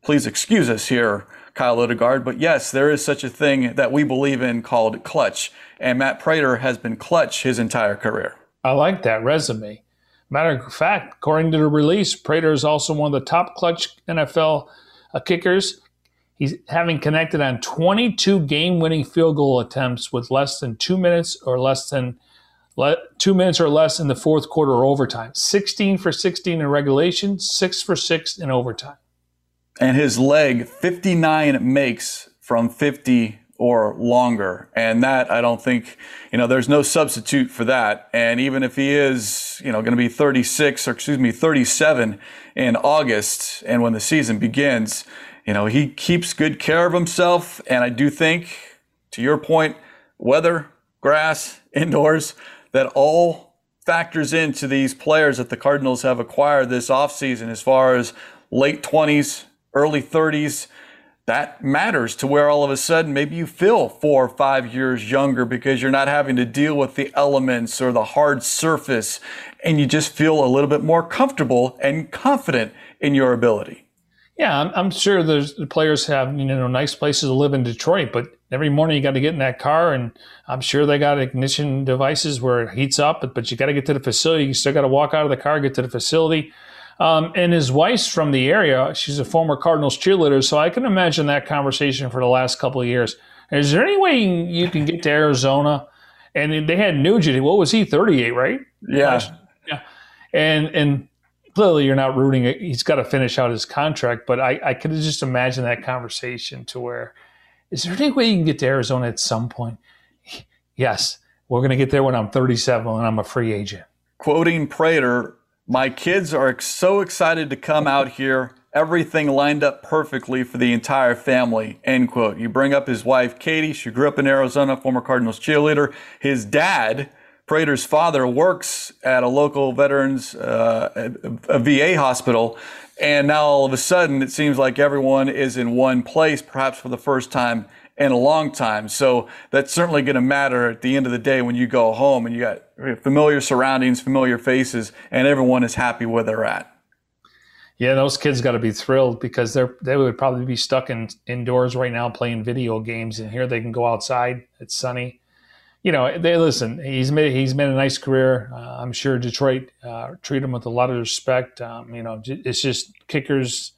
Please excuse us here, Kyle Odegard, but yes, there is such a thing that we believe in called clutch, and Matt Prater has been clutch his entire career. I like that resume. Matter of fact, according to the release, Prater is also one of the top clutch NFL Uh, kickers. He's having connected on 22 game-winning field goal attempts with less than two minutes or less than le- two minutes or less in the fourth quarter or overtime. 16 for 16 in regulation, six for six in overtime. And his leg 59 makes from 50 or longer. And that, I don't think, you know, there's no substitute for that. And even if he is, you know, going to be 36 or excuse me, 37 in August and when the season begins, you know, he keeps good care of himself. And I do think, to your point, weather, grass, (laughs) indoors, that all factors into these players that the Cardinals have acquired this offseason as far as late 20s, early 30s that matters to where all of a sudden maybe you feel four or five years younger because you're not having to deal with the elements or the hard surface and you just feel a little bit more comfortable and confident in your ability. Yeah, I'm, I'm sure there's the players have you know nice places to live in Detroit, but every morning you got to get in that car, and I'm sure they got ignition devices where it heats up, but you got to get to the facility. You still got to walk out of the car, get to the facility. Um, and his wife's from the area. She's a former Cardinals cheerleader, so I can imagine that conversation for the last couple of years. Is there any way you can get to Arizona? And they had Nugent. What was he? Thirty-eight, right? Yeah. Yeah. And and clearly you're not rooting. It. He's got to finish out his contract. But I I could just imagine that conversation to where is there any way you can get to Arizona at some point? Yes, we're going to get there when I'm 37 and I'm a free agent. Quoting Prater, my kids are so excited to come out here. Everything lined up perfectly for the entire family. End quote. You bring up his wife, Katie. She grew up in Arizona, former Cardinals cheerleader. His dad, Prater's father, works at a local veterans, uh, a VA hospital. And now all of a sudden, it seems like everyone is in one place, perhaps for the first time in a long time. So that's certainly going to matter at the end of the day when you go home and you got familiar surroundings, familiar faces, and everyone is happy where they're at. Yeah, those kids got to be thrilled because they're they would probably be stuck in indoors right now playing video games, and here they can go outside. It's sunny. You know, they listen. He's made he's made a nice career. Uh, I'm sure Detroit uh, treat him with a lot of respect. Um, you know, it's just kickers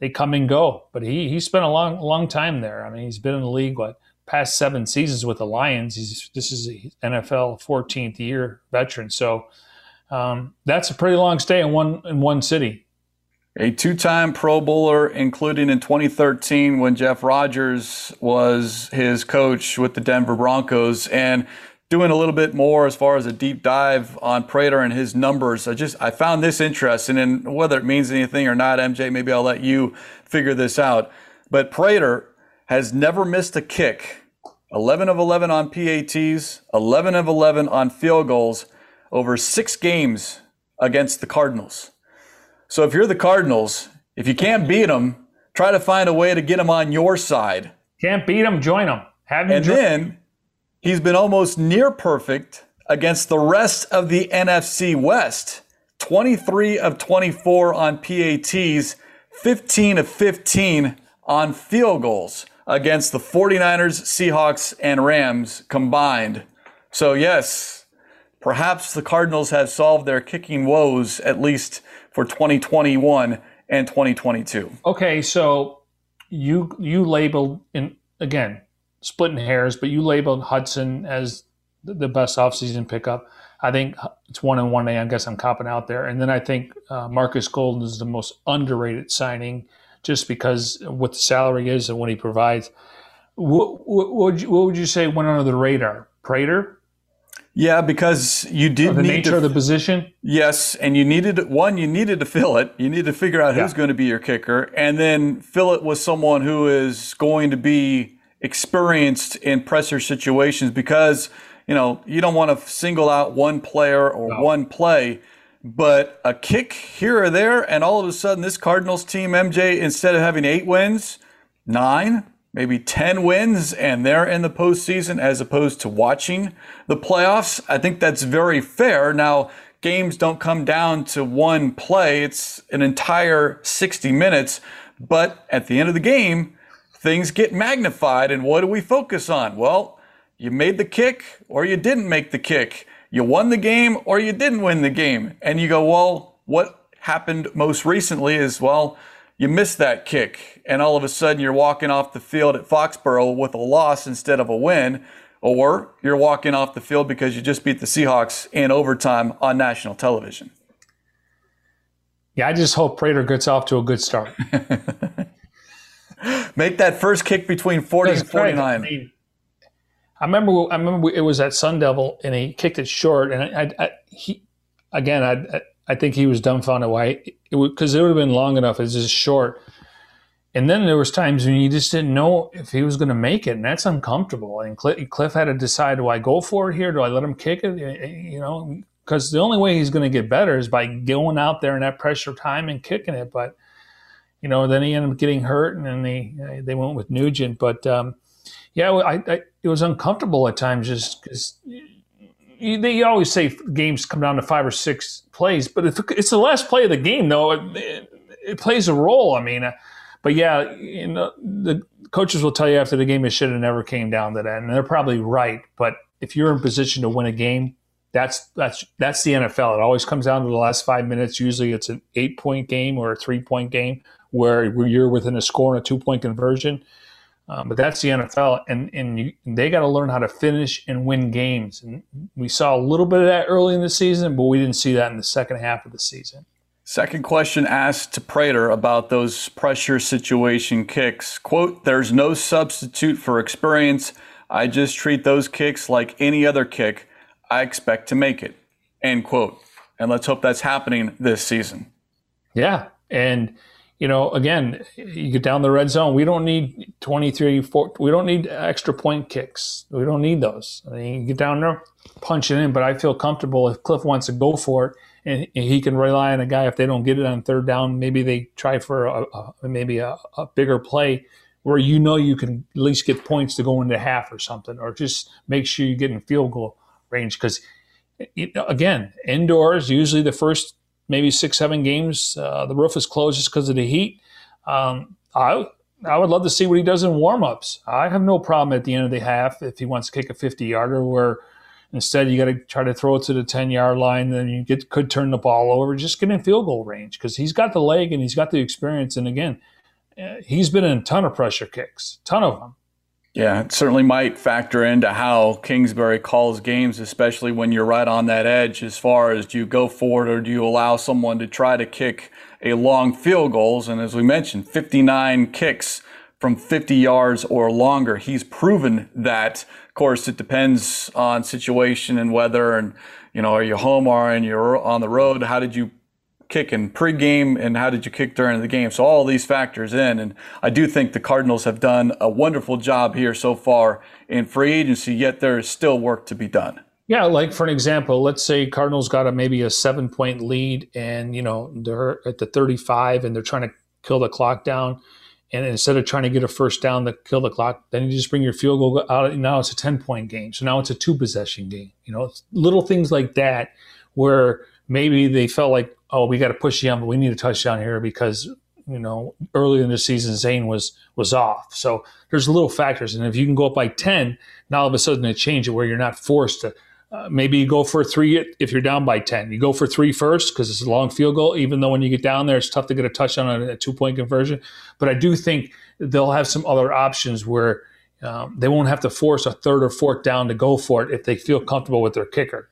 they come and go. But he he spent a long long time there. I mean, he's been in the league what past seven seasons with the Lions. He's this is NFL 14th year veteran. So um, that's a pretty long stay in one in one city. A two-time Pro Bowler, including in 2013 when Jeff Rodgers was his coach with the Denver Broncos, and doing a little bit more as far as a deep dive on Prater and his numbers. I just I found this interesting, and whether it means anything or not, MJ, maybe I'll let you figure this out. But Prater has never missed a kick. 11 of 11 on PATs, 11 of 11 on field goals over six games against the Cardinals. So if you're the Cardinals, if you can't beat them, try to find a way to get them on your side. Can't beat them, join them. Have and join- then He's been almost near perfect against the rest of the NFC West. 23 of 24 on PATs, 15 of 15 on field goals against the 49ers, Seahawks, and Rams combined. So, yes, perhaps the Cardinals have solved their kicking woes, at least for 2021 and 2022. Okay, so you you labeled in again splitting hairs, but you labeled Hudson as the best offseason pickup. I think it's one and one A. I guess I'm copping out there. And then I think uh, Marcus Golden is the most underrated signing just because what the salary is and what he provides. What, what, what, would, you, what would you say went under the radar? Prater? Yeah, because you did the need nature to, of the position. Yes, and you needed one. You needed to fill it. You need to figure out who's yeah. going to be your kicker, and then fill it with someone who is going to be experienced in pressure situations because you know you don't want to single out one player or no. one play but a kick here or there and all of a sudden this cardinals team mj instead of having eight wins nine maybe 10 wins and they're in the postseason as opposed to watching the playoffs i think that's very fair now games don't come down to one play it's an entire 60 minutes but at the end of the game things get magnified. And what do we focus on? Well, you made the kick or you didn't make the kick. You won the game or you didn't win the game. And you go, well, what happened most recently is, well, you missed that kick. And all of a sudden you're walking off the field at Foxborough with a loss instead of a win. Or you're walking off the field because you just beat the Seahawks in overtime on national television. Yeah, I just hope Prater gets off to a good start. (laughs) Make that first kick between 40 and 49. I, mean, I remember I remember it was at Sun Devil and he kicked it short and I, I, I he again I I think he was dumbfounded why because it, it would have been long enough it's just short and then there was times when you just didn't know if he was going to make it, and that's uncomfortable. And Kliff, Kliff had to decide: do I go for it here? Do I let him kick it? Eh, eh, you know, because the only way he's going to get better is by going out there in that pressure time and kicking it. But you know, then he ended up getting hurt, and then they they went with Nugent. But um, yeah, I, I, it was uncomfortable at times just because. They always say games come down to five or six plays, but if it's the last play of the game, though, it, it, plays a role. I mean, but yeah, you know, the coaches will tell you after the game it should have never came down to that, and they're probably right. But if you're in position to win a game, that's that's that's the NFL. It always comes down to the last five minutes. Usually, it's an eight point game or a three point game where you're within a score and a two point conversion. Um, but that's the NFL, and and you, they got to learn how to finish and win games. And we saw a little bit of that early in the season, but we didn't see that in the second half of the season. Second question asked to Prater about those pressure situation kicks. Quote, there's no substitute for experience. I just treat those kicks like any other kick. I expect to make it. End quote. And let's hope that's happening this season. Yeah. And, you know, again, you get down the red zone. We don't need 23, 4, we don't need extra point kicks. We don't need those. I mean, you get down there, punch it in. But I feel comfortable if Kliff wants to go for it and he can rely on a guy if they don't get it on third down. Maybe they try for a, a maybe a, a, bigger play where you know you can at least get points to go into half or something, or just make sure you get in field goal range. Because again, indoors usually the first maybe six seven games uh, the roof is closed just because of the heat. Um, I I would love to see what he does in warmups. I have no problem at the end of the half if he wants to kick a 50 yarder where Instead, you got to try to throw it to the 10 yard line. Then you get, could turn the ball over. Just get in field goal range because he's got the leg and he's got the experience. And again, uh, he's been in a ton of pressure kicks, ton of them. Yeah, it certainly might factor into how Kingsbury calls games, especially when you're right on that edge as far as do you go forward or do you allow someone to try to kick a long field goals. And as we mentioned, 59 kicks from 50 yards or longer. He's proven that. Of course, it depends on situation and weather and, you know, are you home or are you're on the road? How did you kick in pregame and how did you kick during the game? So all these factors in. And I do think the Cardinals have done a wonderful job here so far in free agency, yet there is still work to be done. Yeah, like for an example, let's say Cardinals got a maybe a seven point lead and you know they're at the 35 and they're trying to kill the clock down and instead of trying to get a first down to kill the clock, then you just bring your field goal out. Now it's a 10 point game. So now it's a two possession game. You know, little things like that where maybe they felt like, oh, we got to push on, but we need a touchdown here because, you know, early in the season, Zane was was off. So there's little factors. And if you can go up by 10, now all of a sudden it changes where you're not forced to – uh, maybe you go for three if you're down by 10. You go for three first because it's a long field goal, even though when you get down there, it's tough to get a touchdown on a, two point conversion. But I do think they'll have some other options where um, they won't have to force a third or fourth down to go for it if they feel comfortable with their kicker.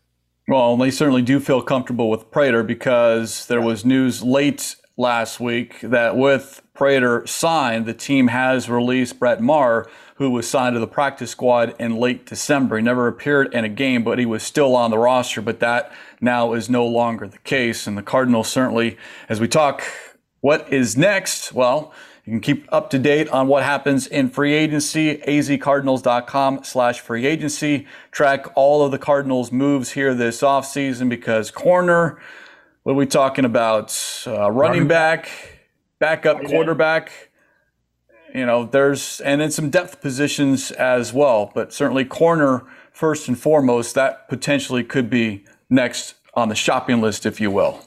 Well, they certainly do feel comfortable with Prater because there was news late last week that with Prater signed, the team has released Brett Maher who was signed to the practice squad in late December. He never appeared in a game, but he was still on the roster. But that now is no longer the case. And the Cardinals certainly, as we talk, what is next? Well, you can keep up to date on what happens in free agency, azcardinals.com slash free agency. Track all of the Cardinals moves here this offseason because corner, what are we talking about? Uh, running back, backup quarterback you know, there's and in some depth positions as well, but certainly corner first and foremost. That potentially could be next on the shopping list, if you will.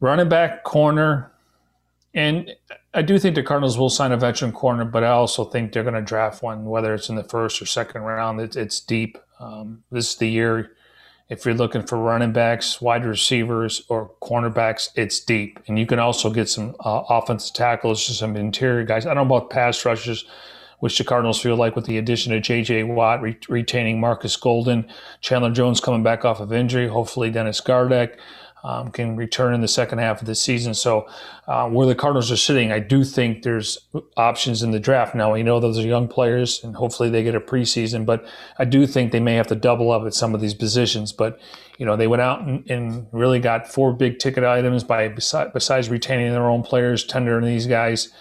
Running back, corner, and I do think the Cardinals will sign a veteran corner, but I also think they're going to draft one, whether it's in the first or second round. It's, it's deep. Um, this is the year if you're looking for running backs, wide receivers, or cornerbacks, it's deep. And you can also get some uh, offensive tackles, some interior guys. I don't know about pass rushers, which the Cardinals feel like with the addition of J.J. Watt, re- retaining Marcus Golden, Chandler Jones coming back off of injury, hopefully Dennis Gardeck. Um, can return in the second half of the season. So, uh, where the Cardinals are sitting, I do think there's options in the draft. Now, we know those are young players, and hopefully they get a preseason, but I do think they may have to double up at some of these positions. But, you know, they went out and, and really got four big ticket items by besides retaining their own players, tendering these guys.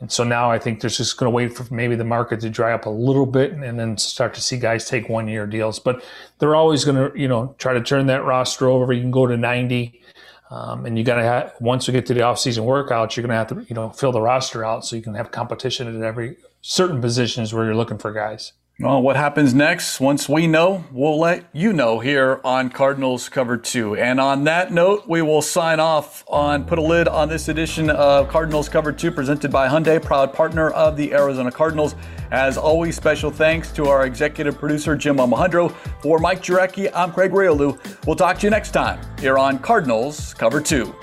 And so now I think there's just going to wait for maybe the market to dry up a little bit and then start to see guys take one year deals. But they're always going to, you know, try to turn that roster over. You can go to 90. Um, and you got to have, once we get to the offseason workouts, you're going to have to, you know, fill the roster out so you can have competition at every certain positions where you're looking for guys. Well, what happens next? Once we know, we'll let you know here on Cardinals Cover 2. And on that note, we will sign off on put a lid on this edition of Cardinals Cover 2 presented by Hyundai, proud partner of the Arizona Cardinals. As always, special thanks to our executive producer, Jim Almohandro. For Mike Jurecki, I'm Craig Grialou. We'll talk to you next time here on Cardinals Cover 2.